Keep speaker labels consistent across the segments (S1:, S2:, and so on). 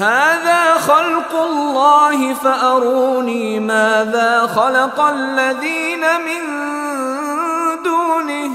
S1: هذا خلق الله فأروني ماذا خلق الذين من دونه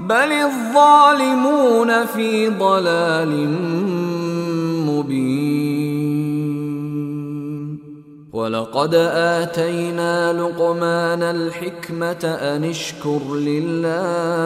S1: بل الظالمون في ضلال مبين. ولقد آتينا لقمان الحكمة أن اشكر لله.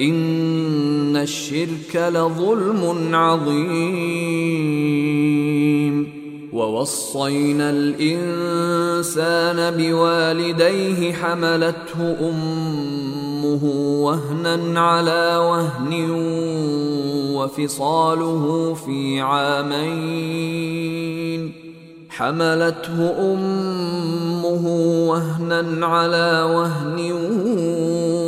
S1: إن الشرك لظلم عظيم. ووصينا الإنسان بوالديه حملته أمه وهنا على وهن وفصاله في عامين. حملته أمه وهنا على وهن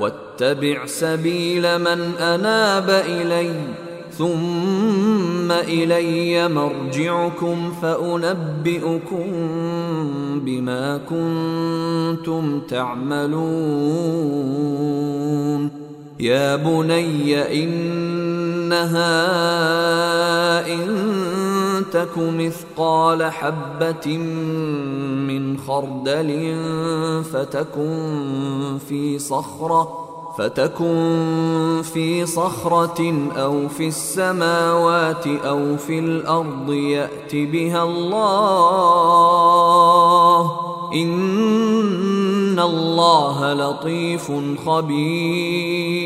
S1: واتبع سبيل من أناب إلي ثم إلي مرجعكم فأنبئكم بما كنتم تعملون. يا بني إنها إن تك مثقال حبة من خردل فتكن في صخرة فتكن في صخرة أو في السماوات أو في الأرض يأت بها الله. إن الله لطيف خبير.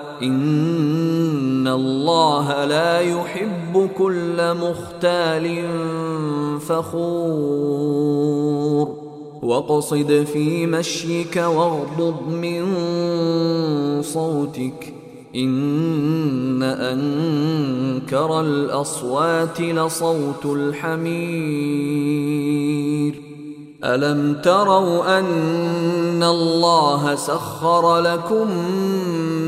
S1: إن الله لا يحب كل مختال فخور. واقصد في مشيك واغضض من صوتك. إن أنكر الأصوات لصوت الحمير. ألم تروا أن الله سخر لكم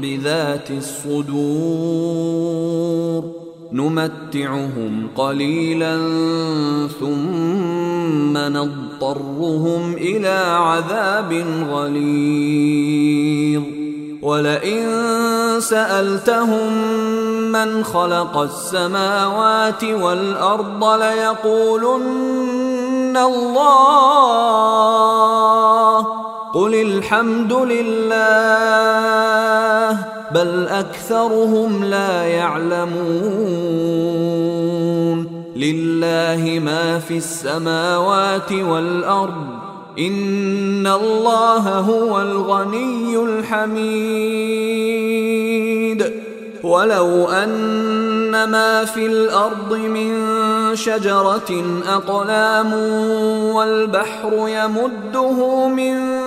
S1: بذات الصدور نمتعهم قليلا ثم نضطرهم إلى عذاب غليظ. ولئن سألتهم من خلق السماوات والأرض ليقولن الله قل الحمد لله بل أكثرهم لا يعلمون لله ما في السماوات والأرض ان الله هو الغني الحميد ولو ان ما في الأرض من شجره اقلام والبحر يمده من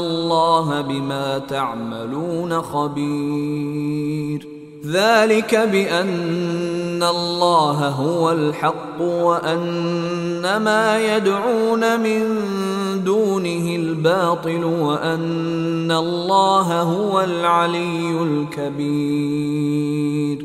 S1: الله بما تعملون خبير. ذلك بأن الله هو الحق وأن ما يدعون من دونه الباطل وأن الله هو العلي الكبير.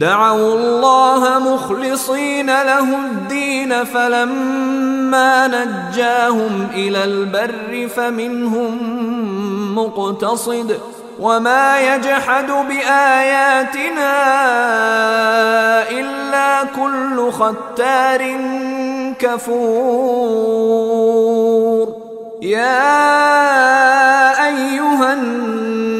S1: دعوا الله مخلصين له الدين فلما نجاهم إلى البر فمنهم مقتصد وما يجحد بآياتنا إلا كل ختار كفور. يا أيها الناس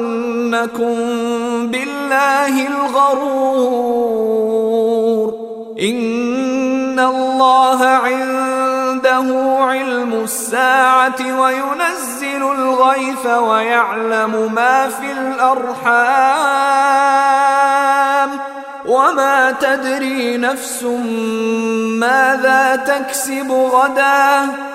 S1: يغرنكم بالله الغرور ان الله عنده علم الساعة وينزل الغيث ويعلم ما في الارحام وما تدري نفس ماذا تكسب غدا